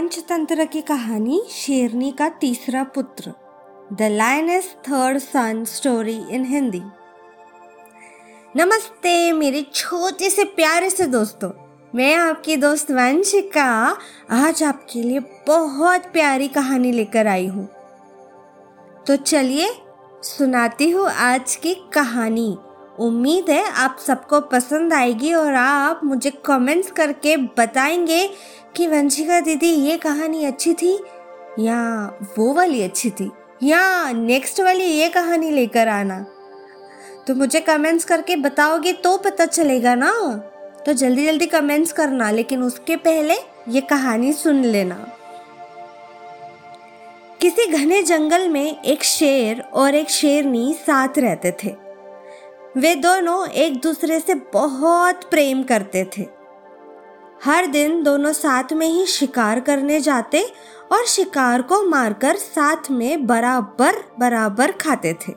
पंचतंत्र की कहानी शेरनी का तीसरा पुत्र। The lioness third son story in Hindi नमस्ते मेरे छोटे से प्यारे से दोस्तों। मैं आपकी दोस्त वंशिका। आज आपके लिए बहुत प्यारी कहानी लेकर आई हूँ। तो चलिए सुनाती हूँ आज की कहानी। उम्मीद है आप सबको पसंद आएगी और आप मुझे कमेंट्स करके बताएँगे कि वंशिका दीदी ये कहानी अच्छी थी या वो वाली अच्छी थी? या नेक्स्ट वाली ये कहानी लेकर आना? तो मुझे कमेंट्स करके बताओगे तो पता चलेगा ना? तो जल्दी जल्दी कमेंट्स करना, लेकिन उसके पहले ये कहानी सुन लेना। किसी घने जंगल में एक शेर और एक शेरनी साथ रहते थे। वे दोनों एक दूसरे से बहुत प्रेम करते थे। हर दिन दोनों साथ में ही शिकार करने जाते और शिकार को मारकर साथ में बराबर बराबर खाते थे।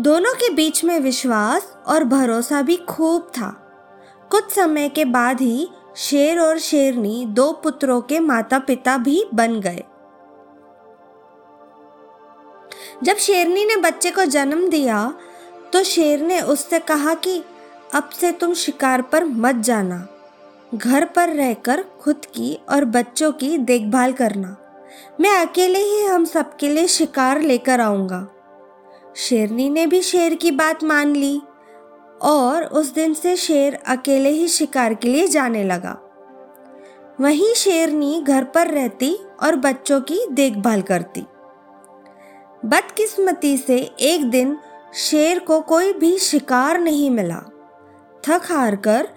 दोनों के बीच में विश्वास और भरोसा भी खूब था। कुछ समय के बाद ही शेर और शेरनी दो पुत्रों के माता पिता भी बन गए। जब शेरनी ने बच्चे को जन्म दिया तो शेर ने उससे कहा कि, अब से तुम शिकार पर मत जाना। घर पर रहकर खुद की और बच्चों की देखभाल करना। मैं अकेले ही हम सबके लिए शिकार लेकर आऊँगा। शेरनी ने भी शेर की बात मान ली और उस दिन से शेर अकेले ही शिकार के लिए जाने लगा। वहीं शेरनी घर पर रहती और बच्चों की देखभाल करती। बदकिस्मती से एक दिन शेर को कोई भी शिकार नहीं मिला। थक हार कर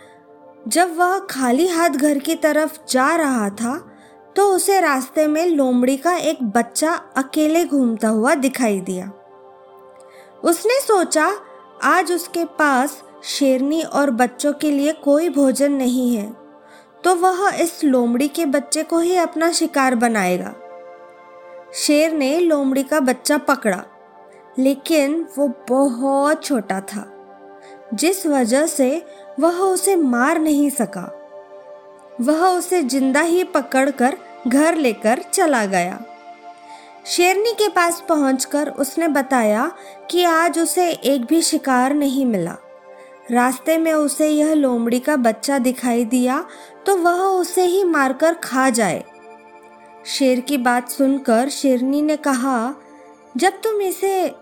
जब वह खाली हाथ घर की तरफ़ जा रहा था तो उसे रास्ते में लोमड़ी का एक बच्चा अकेले घूमता हुआ दिखाई दिया। उसने सोचा, आज उसके पास शेरनी और बच्चों के लिए कोई भोजन नहीं है तो वह इस लोमड़ी के बच्चे को ही अपना शिकार बनाएगा। शेर ने लोमड़ी का बच्चा पकड़ा, लेकिन वो बहुत छोटा था। जिस वजह से वह उसे मार नहीं सका। वह उसे ज़िंदा ही पकड़कर घर लेकर चला गया। शेरनी के पास पहुंचकर उसने बताया कि आज उसे एक भी शिकार नहीं मिला। रास्ते में उसे यह लोमड़ी का बच्चा दिखाई दिया तो वह उसे ही मारकर खा जाए। शेर की बात सुनकर शेरनी ने कहा, जब तुम इसे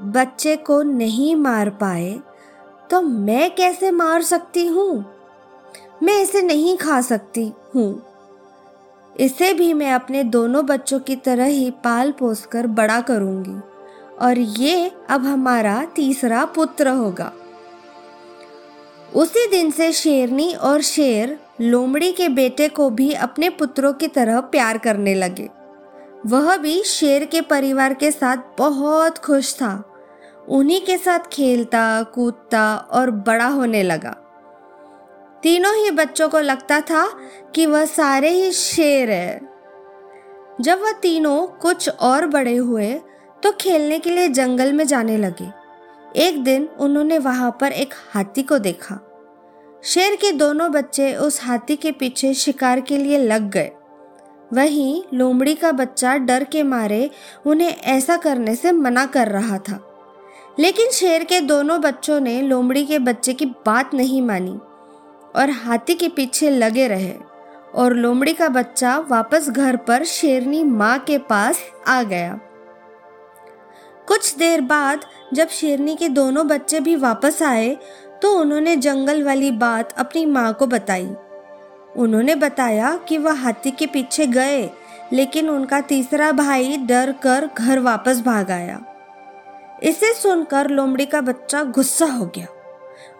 बच्चे को नहीं मार पाए तो मैं कैसे मार सकती हूँ? मैं इसे नहीं खा सकती हूँ। इसे भी मैं अपने दोनों बच्चों की तरह ही पाल पोस कर बड़ा करूँगी। और ये अब हमारा तीसरा पुत्र होगा। उसी दिन से शेरनी और शेर लोमड़ी के बेटे को भी अपने पुत्रों की तरह प्यार करने लगे। वह भी शेर के परिवार के साथ बहुत खुश था। उन्हीं के साथ खेलता, कूदता और बड़ा होने लगा। तीनों ही बच्चों को लगता था कि वह सारे ही शेर है। जब वह तीनों कुछ और बड़े हुए तो खेलने के लिए जंगल में जाने लगे। एक दिन उन्होंने वहाँ पर एक हाथी को देखा। शेर के दोनों बच्चे उस हाथी के पीछे शिकार के लिए लग गए। वहीं लोमड़ी का बच्चा डर के मारे उन्हें ऐसा करने से मना कर रहा था। लेकिन शेर के दोनों बच्चों ने लोमड़ी के बच्चे की बात नहीं मानी और हाथी के पीछे लगे रहे और लोमड़ी का बच्चा वापस घर पर शेरनी माँ के पास आ गया। कुछ देर बाद जब शेरनी के दोनों बच्चे भी वापस आए तो उन्होंने जंगल वाली बात अपनी माँ को बताई। उन्होंने बताया कि वह हाथी के पीछे गए, लेकिन उनका तीसरा भाई डर कर घर वापस भाग आया। इसे सुनकर लोमड़ी का बच्चा गुस्सा हो गया।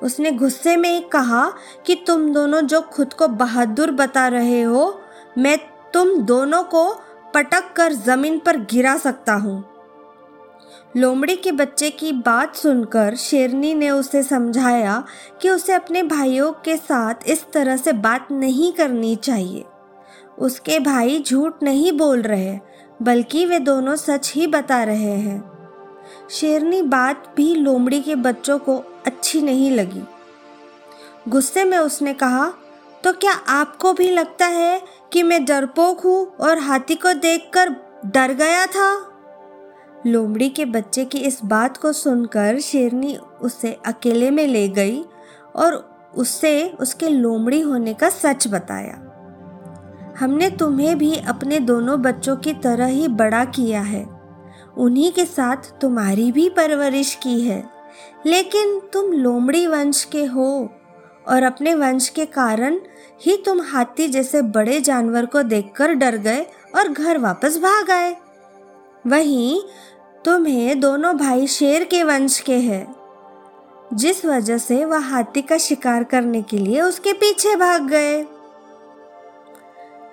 उसने गुस्से में ही कहा कि तुम दोनों जो खुद को बहादुर बता रहे हो, मैं तुम दोनों को पटक कर ज़मीन पर गिरा सकता हूँ। लोमड़ी के बच्चे की बात सुनकर शेरनी ने उसे समझाया कि उसे अपने भाइयों के साथ इस तरह से बात नहीं करनी चाहिए। उसके भाई झूठ नहीं बोल रहे, बल्कि वे दोनों सच ही बता रहे हैं। शेरनी बात भी लोमड़ी के बच्चों को अच्छी नहीं लगी। गुस्से में उसने कहा तो क्या आपको भी लगता है कि मैं डरपोक हूँ और हाथी को देखकर डर गया था? लोमड़ी के बच्चे की इस बात को सुनकर शेरनी उसे अकेले में ले गई और उससे उसके लोमड़ी होने का सच बताया। हमने तुम्हें भी अपने दोनों बच्चों की तरह ही बड़ा किया है। उन्हीं के साथ तुम्हारी भी परवरिश की है। लेकिन तुम लोमड़ी वंश के हो, और अपने वंश के कारण ही तुम हाथी जैसे बड़े जानवर को देखकर डर गए और घर वापस भाग आए। वहीं तुम्हें दोनों भाई शेर के वंश के हैं, जिस वजह से वह हाथी का शिकार करने के लिए उसके पीछे भाग गए।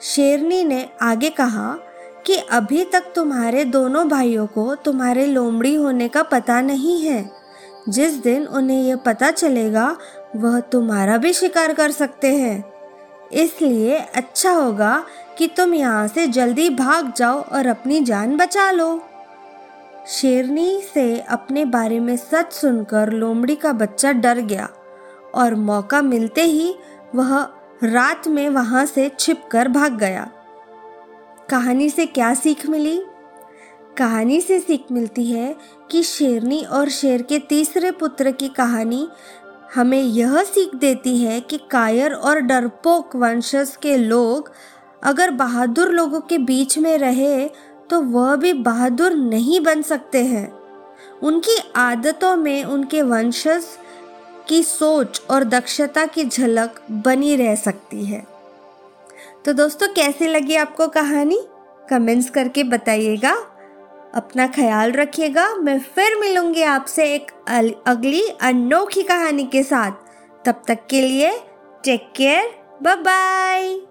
शेरनी ने आगे कहा कि अभी तक तुम्हारे दोनों भाइयों को तुम्हारे लोमड़ी होने का पता नहीं है। जिस दिन उन्हें यह पता चलेगा, वह तुम्हारा भी शिकार कर सकते हैं। इसलिए अच्छा होगा कि तुम यहाँ से जल्दी भाग जाओ और अपनी जान बचा लो। शेरनी से अपने बारे में सच सुनकर लोमड़ी का बच्चा डर गया और मौका मिलते ही वह रात में वहाँ से छिपकर भाग गया। कहानी से क्या सीख मिली? कहानी से सीख मिलती है कि शेरनी और शेर के तीसरे पुत्र की कहानी हमें यह सीख देती है कि कायर और डरपोक वंशज के लोग अगर बहादुर लोगों के बीच में रहे तो वह भी बहादुर नहीं बन सकते हैं। उनकी आदतों में उनके वंशज की सोच और दक्षता की झलक बनी रह सकती है। तो दोस्तों, कैसे लगी आपको कहानी? कमेंट्स करके बताइएगा। अपना ख्याल रखिएगा। मैं फिर मिलूँगी आपसे एक अगली अनोखी कहानी के साथ। तब तक के लिए टेक केयर बाय बाय